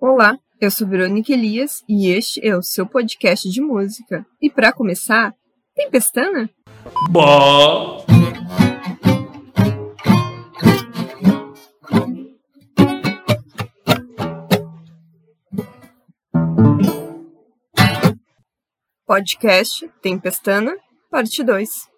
Olá, eu sou Verônica Elias e este é o seu podcast de música. E para começar, tem pestana? Bah! Podcast Tem Pestana, parte 2.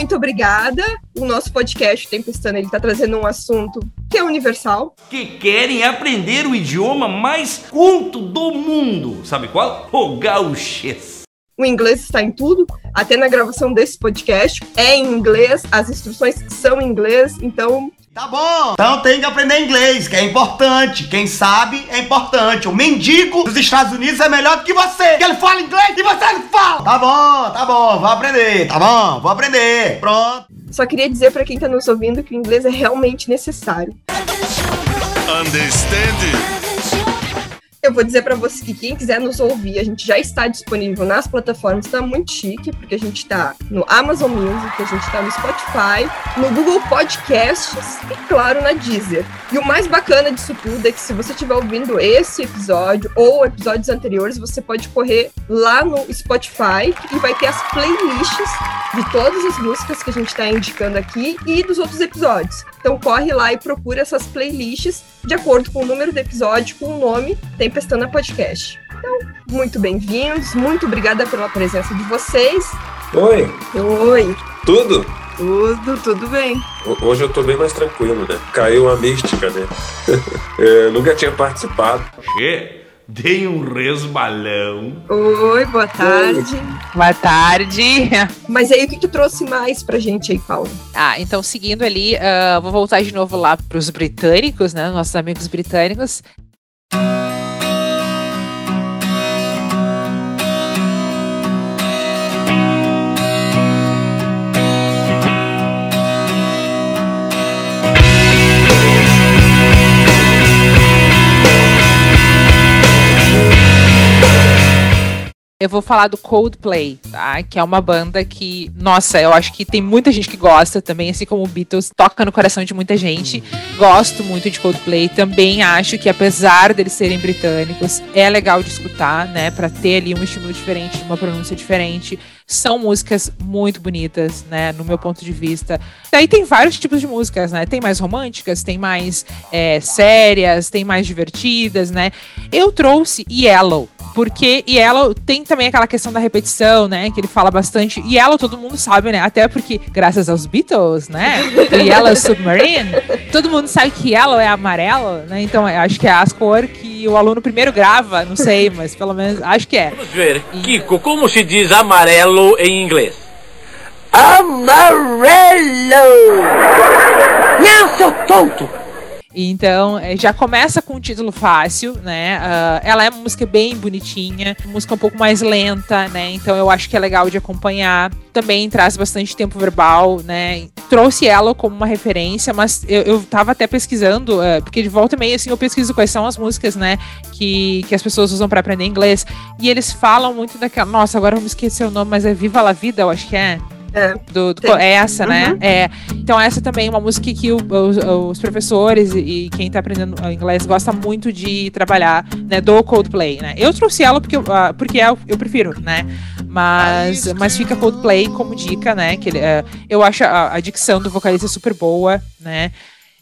Muito obrigada. O nosso podcast Tem Pestana, ele tá trazendo um assunto que é universal. Que querem aprender o idioma mais culto do mundo. Sabe qual? O gauchês. O inglês está em tudo, até na gravação desse podcast. É em inglês, as instruções são em inglês, então Tá bom. Então tem que aprender inglês, que é importante. Quem sabe é importante. O mendigo dos Estados Unidos é melhor do que você. Que ele fala inglês e você não fala. Tá bom, tá bom, vou aprender. Tá bom, vou aprender. Pronto. só queria dizer para quem tá nos ouvindo que o inglês é realmente necessário. Understand? Eu vou dizer para você que quem quiser nos ouvir, a gente já está disponível nas plataformas, tá muito chique, porque a gente tá no Amazon Music, a gente tá no Spotify, no Google Podcasts e, claro, na Deezer. E o mais bacana disso tudo é que se você estiver ouvindo esse episódio ou episódios anteriores, você pode correr lá no Spotify e vai ter as playlists de todas as músicas que a gente está indicando aqui e dos outros episódios. Então corre lá e procura essas playlists de acordo com o número do episódio, com o nome Tempestana Podcast. Então, muito bem-vindos, muito obrigada pela presença de vocês. Oi, Oi, tudo? tudo, tudo bem. Ho- Hoje eu tô bem mais tranquilo, né? Caiu a mística, né? É, nunca tinha participado. Che, dei um resbalão. Oi, boa tarde. Boa tarde. Mas aí, o que tu trouxe mais pra gente aí, Paulo? Ah, então seguindo ali, ah, vou voltar de novo lá para os britânicos, né? Nossos amigos britânicos. Eu vou falar do Coldplay, tá? Que é uma banda que, nossa, eu acho que tem muita gente que gosta também, assim como o Beatles, toca no coração de muita gente. Gosto muito de Coldplay, também acho que apesar deles serem britânicos, é legal de escutar, né? Pra ter ali um estímulo diferente, uma pronúncia diferente. São músicas muito bonitas, né? No meu ponto de vista. Daí tem vários tipos de músicas, né? Tem mais românticas, tem mais é, sérias, tem mais divertidas, né? Eu trouxe Yellow, porque Yellow tem também aquela questão da repetição, né? Que ele fala bastante. Yellow todo mundo sabe, né? Até porque, graças aos Beatles, né? O Yellow Submarine, todo mundo sabe que Yellow é amarelo, né? Então eu acho que é as cores que o aluno primeiro grava, não sei, mas pelo menos acho que é. Vamos ver. Kiko, como se diz amarelo em inglês? Amarelo! Não, seu tonto! Então, eh, já começa com um título fácil, né? Ah, ela é uma música bem bonitinha, música um pouco mais lenta, né? Então eu acho que é legal de acompanhar. Também traz bastante tempo verbal, né? Trouxe ela como uma referência, mas eu, eu tava até pesquisando, eh, porque de volta e meia, assim, eu pesquiso quais são as músicas, né? Que, que as pessoas usam para aprender inglês. E eles falam muito daquela. Nossa, agora eu me esqueci o nome, mas é Viva la Vida, eu acho que é. É. Do, do- é essa, né? Uhum. É. Então, essa também é uma música que o- os, os professores e, e quem tá aprendendo inglês gosta muito de trabalhar, né? Do Coldplay, né? Eu trouxe ela porque, eu- ah, porque eu, eu prefiro, né? Mas, mas fica Coldplay como dica, né? Que ele, é, eu acho a, a dicção do vocalista super boa, né?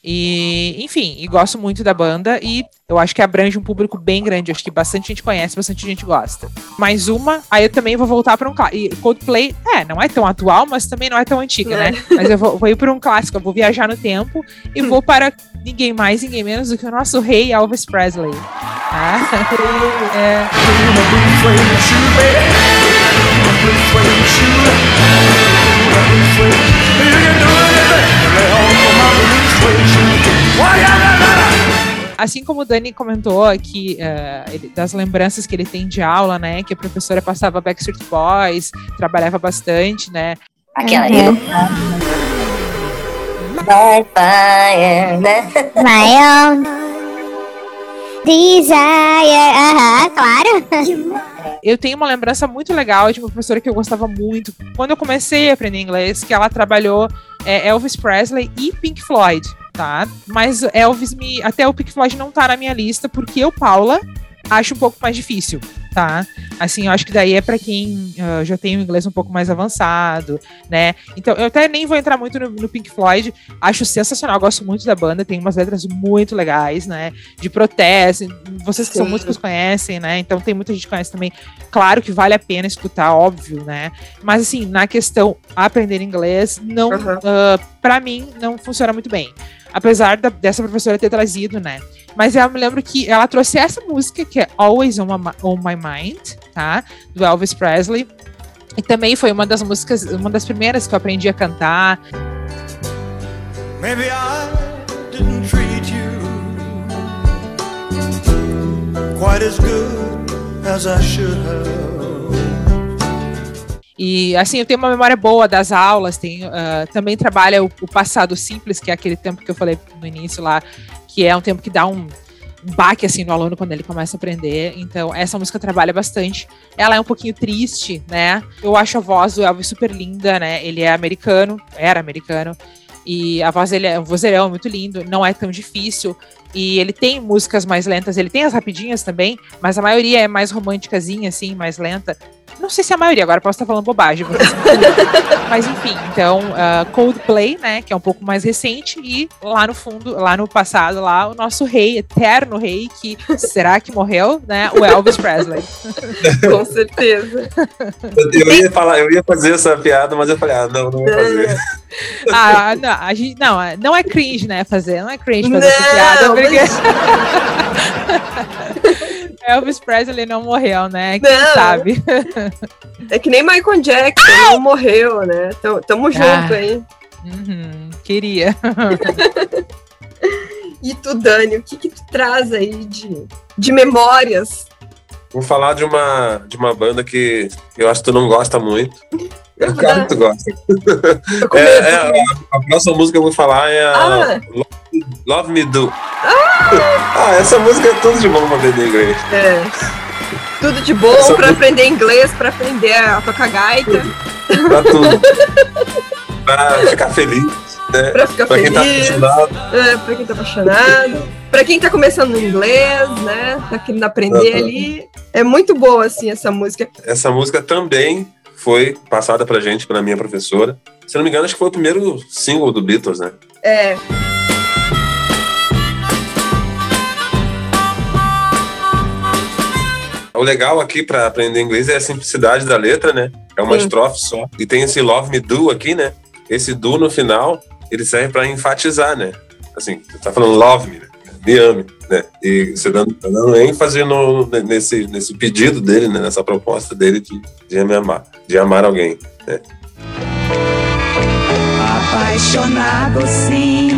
E, enfim, e gosto muito da banda e eu acho que abrange um público bem grande. Acho que bastante gente conhece, bastante gente gosta. Mais uma, aí eu também vou voltar para um clássico. E Coldplay, é, não é tão atual, mas também não é tão antiga, né? Mas eu vou, vou ir para um clássico, eu vou viajar no tempo e vou para ninguém mais, ninguém menos do que o nosso rei Elvis Presley. Tá? É, Assim como o Dani comentou que eh, ele- das lembranças que ele tem de aula, né? Que a professora passava Backstreet Boys, trabalhava bastante, né? Aquela eu. By fire, né? My own desire. Aham, claro. Eu tenho uma lembrança muito legal de uma professora que eu gostava muito. Quando eu comecei a aprender inglês, que ela trabalhou eh, Elvis Presley e Pink Floyd. tá? Mas Elvis me. Até o Pink Floyd não tá na minha lista, porque eu, Paula, acho um pouco mais difícil, tá? Assim, eu acho que daí é para quem uh, já tem o inglês um pouco mais avançado, né? Então, eu até nem vou entrar muito no, no, Pink Floyd, acho sensacional, gosto muito da banda, tem umas letras muito legais, né? De protesto, vocês que Sim. são músicos conhecem, né? Então, tem muita gente que conhece também. Claro que vale a pena escutar, óbvio, né? Mas, assim, na questão aprender inglês, não, uhum. uh, para mim, não funciona muito bem apesar da, dessa professora ter trazido, né? Mas eu me lembro que ela trouxe essa música, que é Always on My, on my Mind, tá? Do Elvis Presley. E também foi uma das músicas, uma das primeiras que eu aprendi a cantar. Maybe I didn't treat you quite as good as I should have. E assim, eu tenho uma memória boa das aulas, tem, uh, também trabalha o, o, passado simples, que é aquele tempo que eu falei no início lá, que é um tempo que dá um, um baque assim no aluno quando ele começa a aprender. Então, essa música trabalha bastante. Ela é um pouquinho triste, né? Eu acho a voz do Elvis super linda, né? Ele é americano, era americano. E a voz dele é um vozeirão é muito lindo, não é tão difícil. E ele tem músicas mais lentas, ele tem as rapidinhas também, mas a maioria é mais românticazinha, assim, mais lenta. Não sei se é a maioria, agora posso estar falando bobagem. Mas enfim, então uh, Coldplay, né, que é um pouco mais recente, e lá no fundo, lá no passado, lá o nosso rei, eterno rei, que será que morreu, né? O Elvis Presley. Com certeza. Eu ia, falar, eu ia fazer essa piada, mas eu falei, ah, não, não vou fazer. Ah, não, a gente, não, não é cringe, né, fazer, não é cringe fazer não, essa piada, porque... Elvis Presley não morreu, né? Quem não. sabe? É que nem Michael Jackson não morreu, né? Tamo, tamo junto ah. aí. Uhum, queria. e tu, Dani, o que, que tu traz aí de, de memórias? Vou falar de uma, de uma banda que eu acho que tu não gosta muito. Eu quero que tu gosta. É, é, a, a, próxima música que eu vou falar é a ah. Love, Me Do. Ah. ah. essa música é tudo de bom pra aprender inglês. É. Tudo de bom essa pra aprender inglês, pra aprender a tocar gaita. Pra tudo. pra ficar feliz. Né? Pra ficar pra feliz. Quem tá apaixonado. É, pra quem tá apaixonado. Pra quem tá começando no inglês, né? Tá querendo aprender ali. É muito boa, assim, essa música. Essa música também foi passada pra gente pela minha professora. Se não me engano, acho que foi o primeiro single do Beatles, né? É. O legal aqui para aprender inglês é a simplicidade da letra, né? É uma Sim. estrofe só. E tem esse Love Me Do aqui, né? Esse do no final, ele serve para enfatizar, né? Assim, você tá falando love me, né? me ame, né? E você dando, tá dando ênfase no, nesse, nesse pedido dele, né? nessa proposta dele de, de me amar, de amar alguém, né? Apaixonado sim,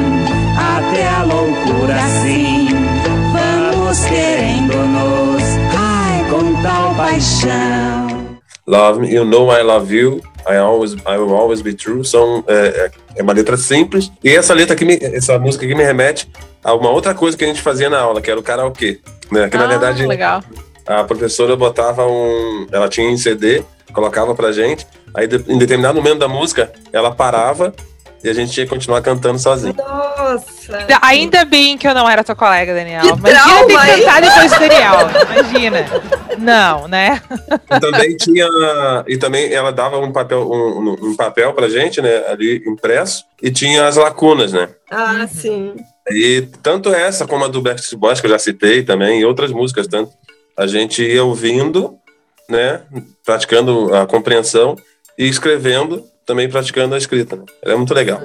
Love me, you know I love you, I always, I will always be true. São é, é, é uma letra simples e essa letra aqui, me, essa música aqui me remete a uma outra coisa que a gente fazia na aula, que era o karaokê, né? Que ah, na verdade legal. a professora botava um, ela tinha em CD, colocava pra gente, aí em determinado momento da música ela parava e a gente ia continuar cantando sozinho. Nossa! Ainda bem que eu não era tua colega, Daniel. Que imagina ter que cantar depois do Daniel. Imagina. Não, né? E também tinha. E também ela dava um papel, um, um papel pra gente, né? Ali impresso, e tinha as lacunas, né? Ah, sim. E tanto essa como a do Backstreet Boys, que eu já citei também, e outras músicas, tanto a gente ia ouvindo, né? Praticando a compreensão e escrevendo também praticando a escrita. Né? é muito legal.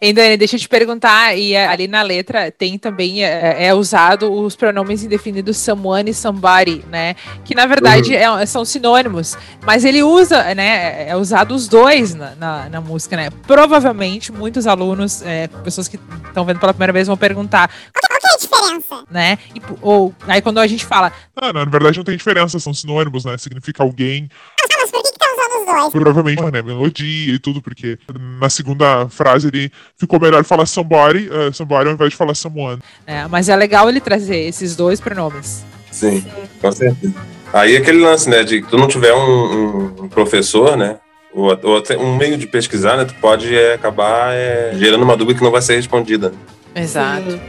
E Dani, deixa eu te perguntar, e é, ali na letra tem também, é, é usado os pronomes indefinidos someone e somebody, né? Que na verdade uhum. é, são sinônimos, mas ele usa, né? É usado os dois na, na, na música, né? Provavelmente muitos alunos, é, pessoas que estão vendo pela primeira vez vão perguntar qual que é a diferença? Né? E, ou aí quando a gente fala. Ah, não, na verdade não tem diferença, são sinônimos, né? Significa alguém. Ah, mas por que, que tá usando os dois? Provavelmente, né? Melodia e tudo, porque na segunda frase ele ficou melhor falar somebody, uh, somebody ao invés de falar someone. É, mas é legal ele trazer esses dois pronomes. Sim, com certeza. Aí aquele lance, né, de que tu não tiver um, um professor, né, ou, ou, até um meio de pesquisar, né, tu pode é, acabar é, gerando uma dúvida que não vai ser respondida. Exato.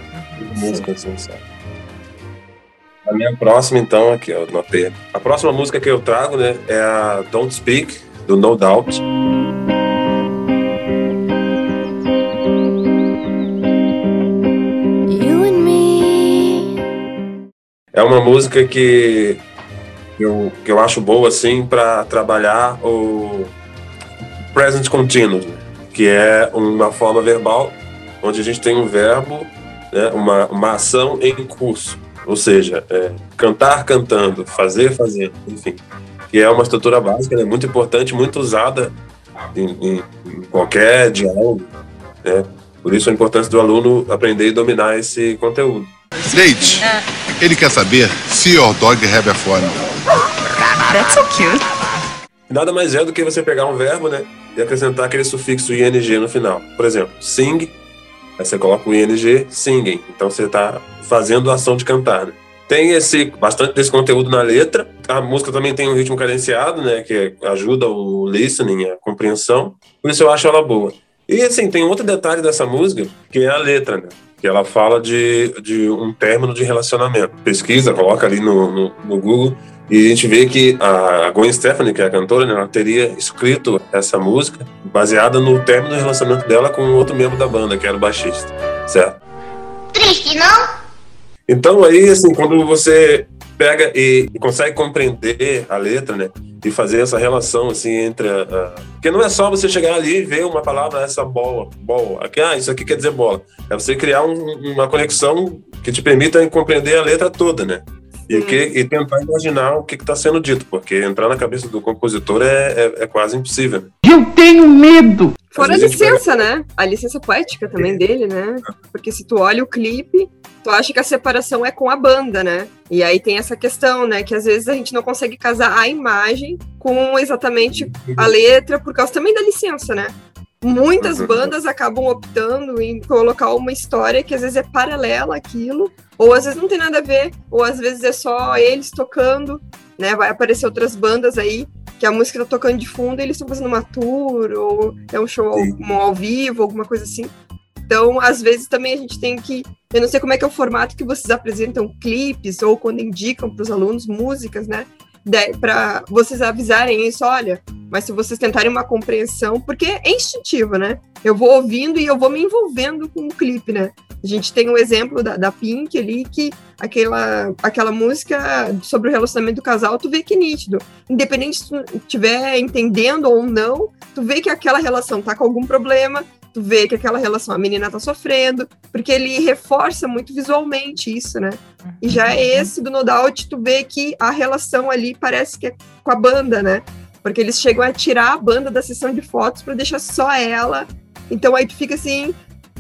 Música assim, sabe? A minha próxima, então, aqui, ó, notei. A próxima música que eu trago, né, é a Don't Speak, do No Doubt. You and me. É uma música que eu, que eu acho boa, assim, para trabalhar o present continuous, que é uma forma verbal onde a gente tem um verbo, né, uma, uma ação em curso. Ou seja, é, cantar cantando, fazer fazendo, enfim. Que é uma estrutura básica, né, muito importante, muito usada em, em- em qualquer diálogo. Né? Por isso a importância do aluno aprender e dominar esse conteúdo. Leite, ele quer saber se your dog have a phone. That's so cute. Nada mais é do que você pegar um verbo, né? E acrescentar aquele sufixo ing no final. Por exemplo, sing, aí você coloca o ing, singing. Então você está fazendo a ação de cantar, né? Tem esse, bastante desse conteúdo na letra. A música também tem um ritmo cadenciado, né? Que ajuda o listening, a compreensão. Por isso eu acho ela boa. E assim, tem outro detalhe dessa música, que é a letra, né? Que ela fala de, de um término de relacionamento. Pesquisa, coloca ali no, no, no Google, e a gente vê que a Gwen Stefani, que é a cantora, né, ela teria escrito essa música baseada no término do relacionamento dela com outro membro da banda, que era o baixista, certo? Triste, não? Então aí, assim, quando você pega e, consegue compreender a letra, né, e fazer essa relação, assim, entre a, a- Porque não é só você chegar ali e ver uma palavra, essa bola, bola, aqui, ah, isso aqui quer dizer bola. É você criar um- uma conexão que te permita compreender a letra toda, né? E, que, e tentar imaginar o que está sendo dito, porque entrar na cabeça do compositor é, é, é quase impossível. Eu tenho medo! Fora a licença, né? A licença poética também dele, né? Porque se tu olha o clipe, tu acha que a separação é com a banda, né? E aí tem essa questão, né? Que às vezes a gente não consegue casar a imagem com exatamente a letra, por causa também da licença, né? Muitas Uhum. bandas acabam optando em colocar uma história que às vezes é paralela àquilo, ou às vezes não tem nada a ver, ou às vezes é só eles tocando, né? Vai aparecer outras bandas aí que a música tá tocando de fundo e eles estão fazendo uma tour, ou é um show ao, um ao vivo, alguma coisa assim. Então, às vezes também a gente tem que. Eu não sei como é que é o formato que vocês apresentam clipes ou quando indicam para os alunos músicas, né? Para vocês avisarem isso, olha, mas se vocês tentarem uma compreensão, porque é instintivo, né? Eu vou ouvindo e eu vou me envolvendo com o clipe, né? A gente tem um exemplo da, da Pink ali, que aquela, aquela música sobre o relacionamento do casal, tu vê que é nítido. Independente se tu estiver entendendo ou não, tu vê que aquela relação tá com algum problema, tu vê que aquela relação, a menina tá sofrendo, porque ele reforça muito visualmente isso, né? E já esse do No Doubt, tu vê que a relação ali parece que é com a banda, né? Porque eles chegam a tirar a banda da sessão de fotos para deixar só ela. Então aí tu fica assim,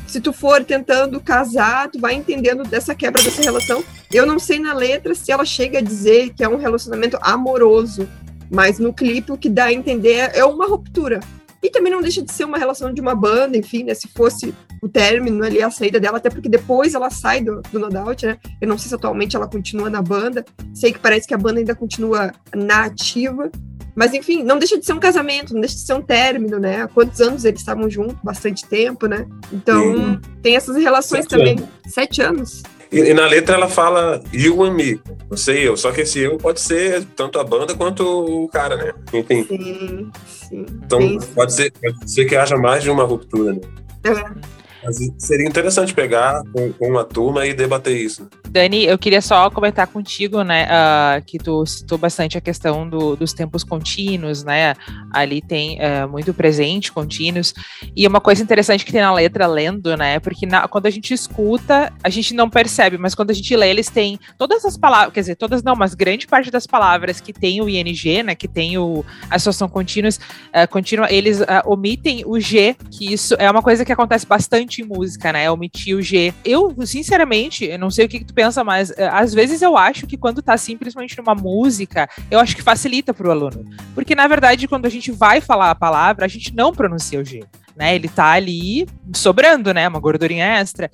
se tu for tentando casar, tu vai entendendo dessa quebra dessa relação. Eu não sei na letra se ela chega a dizer que é um relacionamento amoroso, mas no clipe o que dá a entender é uma ruptura. E também não deixa de ser uma relação de uma banda, enfim, né? Se fosse o término ali, a saída dela, até porque depois ela sai do, do No Doubt, né? Eu não sei se atualmente ela continua na banda. Sei que parece que a banda ainda continua na ativa. Mas enfim, não deixa de ser um casamento, não deixa de ser um término, né? Há quantos anos eles estavam juntos? Bastante tempo, né? Então, Sim. tem essas relações Sete também. anos. Sete anos. E, e na letra ela fala you and me, você e eu. Só que esse eu pode ser tanto a banda quanto o cara, né? Enfim. Sim, sim. Então Tem- pode ser, pode ser que haja mais de uma ruptura, né? É. Mas seria interessante pegar com, uma turma e debater isso. Dani, eu queria só comentar contigo, né, ah, que tu citou bastante a questão do- dos tempos contínuos, né, ali tem ah, muito presente, contínuos, e uma coisa interessante que tem na letra, lendo, né, porque na- quando a gente escuta, a gente não percebe, mas quando a gente lê, eles têm todas as palavras, quer dizer, todas não, mas grande parte das palavras que tem o ING, né, que tem o, associação contínuos, ah, contínua, eles ah, omitem o G, que isso é uma coisa que acontece bastante música, né, omitir o G. Eu, sinceramente, eu não sei o que, que tu pensa, mas eh, às vezes eu acho que quando tá simplesmente numa música, eu acho que facilita pro aluno. Porque, na verdade, quando a gente vai falar a palavra, a gente não pronuncia o G, né? Ele tá ali sobrando, né? Uma gordurinha extra.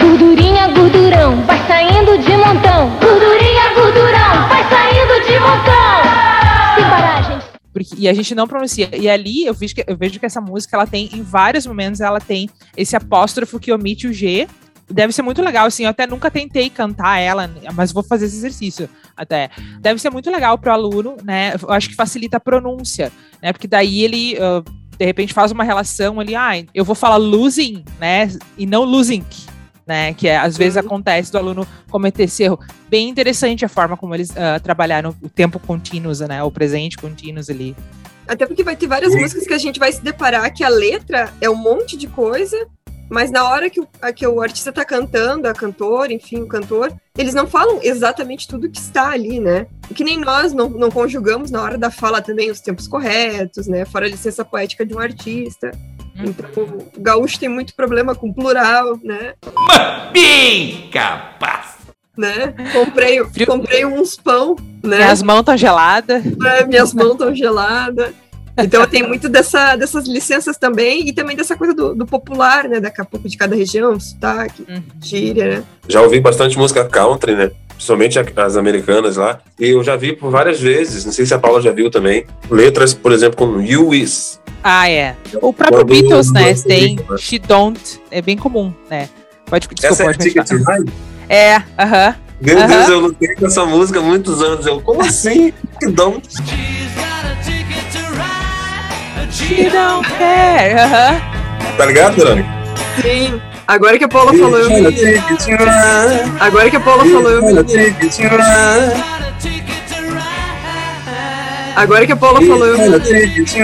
Gordurinha, gordurão, vai saindo de montão. Gordurinha, gordurão, vai saindo de montão. Sem parar, gente. Porque, e a gente não pronuncia. E ali eu vejo, que, eu vejo que essa música ela tem, em vários momentos, ela tem esse apóstrofo que omite o G. deve ser muito legal, assim. Eu até nunca tentei cantar ela, mas vou fazer esse exercício até. Deve ser muito legal pro aluno, né? Eu acho que facilita a pronúncia, né? Porque daí ele. Uh, de repente faz uma relação ali, ah, eu vou falar losing, né? E não losing, né? Que é, às vezes acontece do aluno cometer esse erro. Bem interessante a forma como eles uh, trabalharam o tempo contínuo, né? O presente contínuo ali. Até porque vai ter várias músicas que a gente vai se deparar que a letra é um monte de coisa, mas na hora que o, a, que o artista tá cantando, a cantora, enfim, o cantor, eles não falam exatamente tudo que está ali, né? Que nem nós não, não conjugamos na hora da fala também os tempos corretos, né? Fora a licença poética de um artista. Então, o gaúcho tem muito problema com plural, né? Bem capaz! Né? Comprei, comprei uns pão, né? Minhas mãos estão geladas. É, minhas mãos estão geladas. Então tem muito dessa, dessas licenças também, e também dessa coisa do, do popular, né? Daqui a pouco de cada região, sotaque, Uhum. gíria, né? Já ouvi bastante música country, né? Principalmente as americanas lá. E eu já vi por várias vezes, não sei se a Paula já viu também, letras, por exemplo, como You Is. Ah, é. O próprio Quando- Beatles, né? Tem She Don't. É bem comum, né? Pode, desculpa, Essa é a pode Ticket to. Ride? É, aham. Meu Aham. Deus, eu lutei com essa música há muitos anos. Eu, como assim? Que dom? She don't care. Aham. Tá ligado, Verônica? Sim. Agora que a Paula falou, eu me Agora que a Paula falou, eu me Agora que a Paula falou, eu me She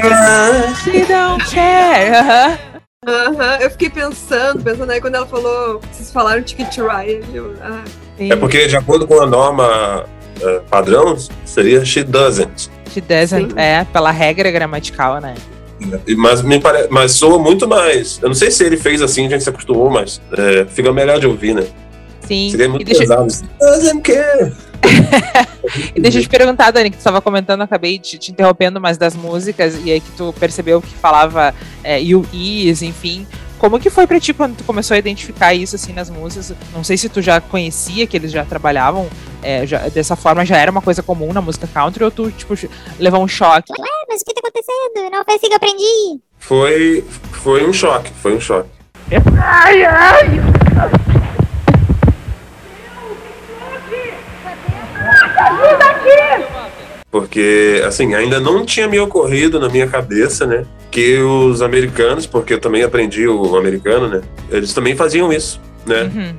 don't care. Aham. Aham, eu fiquei pensando, pensando aí quando ela falou, vocês falaram Ticket to Ride, eu, ah, É porque, de acordo com a norma eh, padrão, seria She Doesn't. She doesn't. É, pela regra gramatical, né? Mas, me pare... mas soa muito mais. Eu não sei se ele fez assim, a gente se acostumou, mas é, fica melhor de ouvir, né? Sim. Seria muito deixa, pesado. Doesn't care. e deixa eu te perguntar, Dani, que tu estava comentando, acabei te, te interrompendo, mas das músicas, e aí que tu percebeu que falava é, you is, enfim. Como que foi pra ti quando tu começou a identificar isso assim nas músicas? Não sei se tu já conhecia que eles já trabalhavam é, já- dessa forma, já era uma coisa comum na música country, ou tu, tipo, levou um choque? Ué, mas o que tá acontecendo? Não foi assim que eu aprendi. Foi, foi um choque, foi um choque. Ai, ai. Ajuda aqui! Porque, assim, ainda não tinha me ocorrido na minha cabeça, né? Que os americanos, porque eu também aprendi o americano, né? Eles também faziam isso, né? Uhum.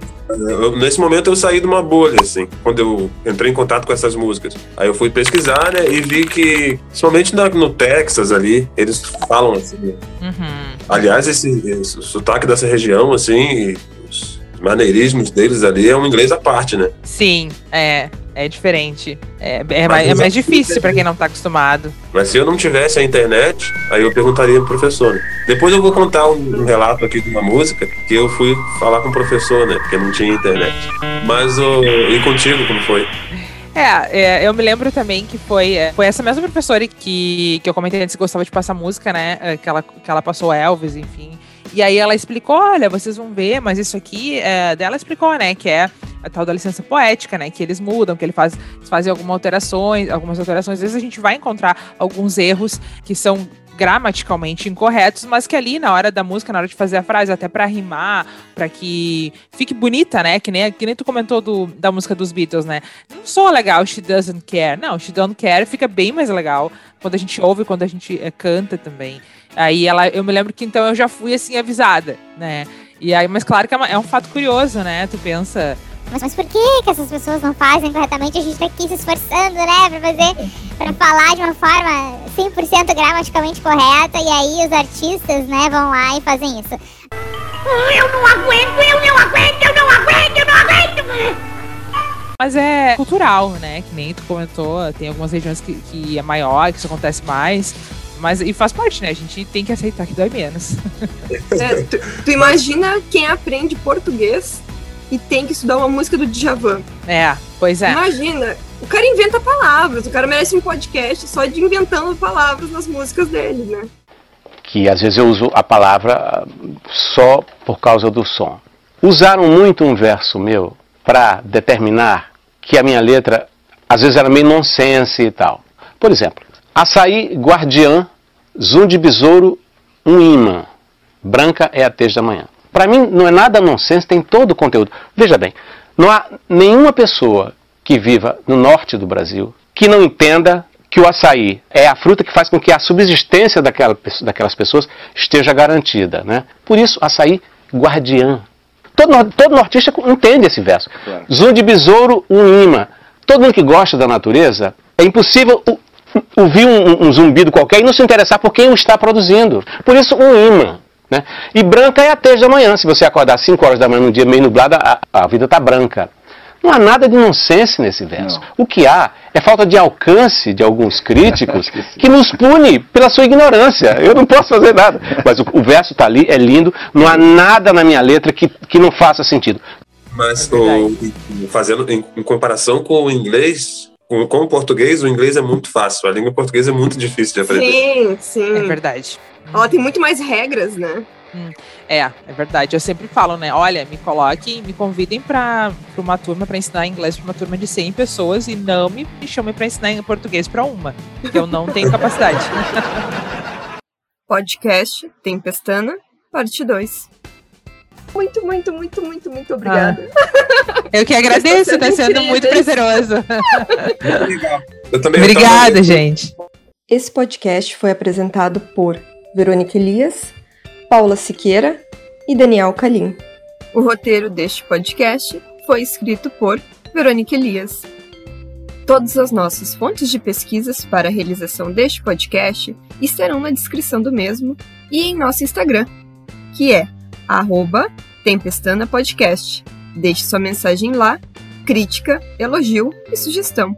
Eu- nesse momento eu saí de uma bolha, assim, quando eu entrei em contato com essas músicas. Aí eu fui pesquisar, né, e vi que, principalmente na- no Texas ali, eles falam assim. Uhum. Aliás, esse, esse- o sotaque dessa região, assim, os maneirismos deles ali é um inglês à parte, né? Sim, é, é diferente. É, é, mais, é mais difícil pra quem não tá acostumado. Mas se eu não tivesse a internet, aí eu perguntaria pro professor. né? Depois eu vou contar um, um relato aqui de uma música que eu fui falar com o professor, né? Porque não tinha internet. Mas, o e contigo, como foi? É, é, eu me lembro também que foi, é, foi essa mesma professora que, que eu comentei antes que gostava de passar música, né? é, Que ela, que ela passou Elvis, enfim. E aí ela explicou, olha, vocês vão ver, mas isso aqui, é, dela explicou, né, que é a tal da licença poética, né, que eles mudam, que ele faz, eles fazem algumas alterações, algumas alterações, às vezes a gente vai encontrar alguns erros que são gramaticalmente incorretos, mas que ali na hora da música, na hora de fazer a frase, até pra rimar, pra que fique bonita, né, que nem, que nem tu comentou do, da música dos Beatles, né, não soa legal, she doesn't care, não, she don't care fica bem mais legal quando a gente ouve, quando a gente eh, canta também. Aí ela, eu me lembro que então eu já fui assim avisada, né? E aí, mas claro que é, uma- é um fato curioso, né? Tu pensa, Mas, mas por que, que essas pessoas não fazem corretamente? A gente tá aqui se esforçando, né, pra fazer, pra falar de uma forma 100% gramaticalmente correta, e aí os artistas, né, vão lá e fazem isso. Eu não aguento, eu não aguento, eu não aguento, eu não aguento! mas é cultural, né? Que nem tu comentou, tem algumas regiões que, que é maior, que isso acontece mais. Mas e faz parte, né? A gente tem que aceitar que dói menos. É, tu, tu imagina quem aprende português e tem que estudar uma música do Djavan. É, pois é. Imagina, o cara inventa palavras, o cara merece um podcast só de inventando palavras nas músicas dele, né? que às vezes eu uso a palavra ah, só por causa do som. Usaram muito um verso meu para determinar que a minha letra às vezes era meio nonsense e tal. Por exemplo, açaí guardiã, zum de besouro, um imã. Branca é a tez da manhã. Para mim, não é nada nonsense, tem todo o conteúdo. Veja bem, não há nenhuma pessoa que viva no norte do Brasil que não entenda que o açaí é a fruta que faz com que a subsistência daquela, daquelas pessoas esteja garantida. Né? Por isso, açaí guardiã. Todo, todo nortista entende esse verso. Claro. Zoom de besouro, um imã. Todo mundo que gosta da natureza, é impossível ouvir um, um, zumbido qualquer e não se interessar por quem o está produzindo. Por isso, um imã. Né? E branca é a três da manhã. Se você acordar às 5 horas da manhã num dia meio nublado, a, a vida está branca. Não há nada de nonsense nesse verso. Não. O que há é falta de alcance de alguns críticos que, que, nos pune pela sua ignorância. Eu não posso fazer nada. Mas o, o verso está ali, é lindo, não há nada na minha letra que, que não faça sentido. Mas o, fazendo em, em, comparação com o inglês, com, com, o português, o inglês é muito fácil. A língua portuguesa é muito difícil de aprender. Sim, sim. É verdade. Ela tem muito mais regras, né? Hum, é, é verdade. Eu sempre falo, né? Olha, me coloquem, me convidem para uma turma para ensinar inglês para uma turma de 100 pessoas e não me, me chamem para ensinar em português para uma, porque eu não tenho capacidade. Podcast Tempestana, parte 2. Muito, muito, muito, muito, muito obrigada. Ah, eu que agradeço, tá sendo muito prazeroso. Legal. Eu também, Obrigada, eu também. gente. Esse podcast foi apresentado por Verônica Elias, Paula Siqueira e Daniel Calim. O roteiro deste podcast foi escrito por Verônica Elias. Todas as nossas fontes de pesquisas para a realização deste podcast estarão na descrição do mesmo e em nosso Instagram, que é Tempestana Podcast. Deixe sua mensagem lá, crítica, elogio e sugestão.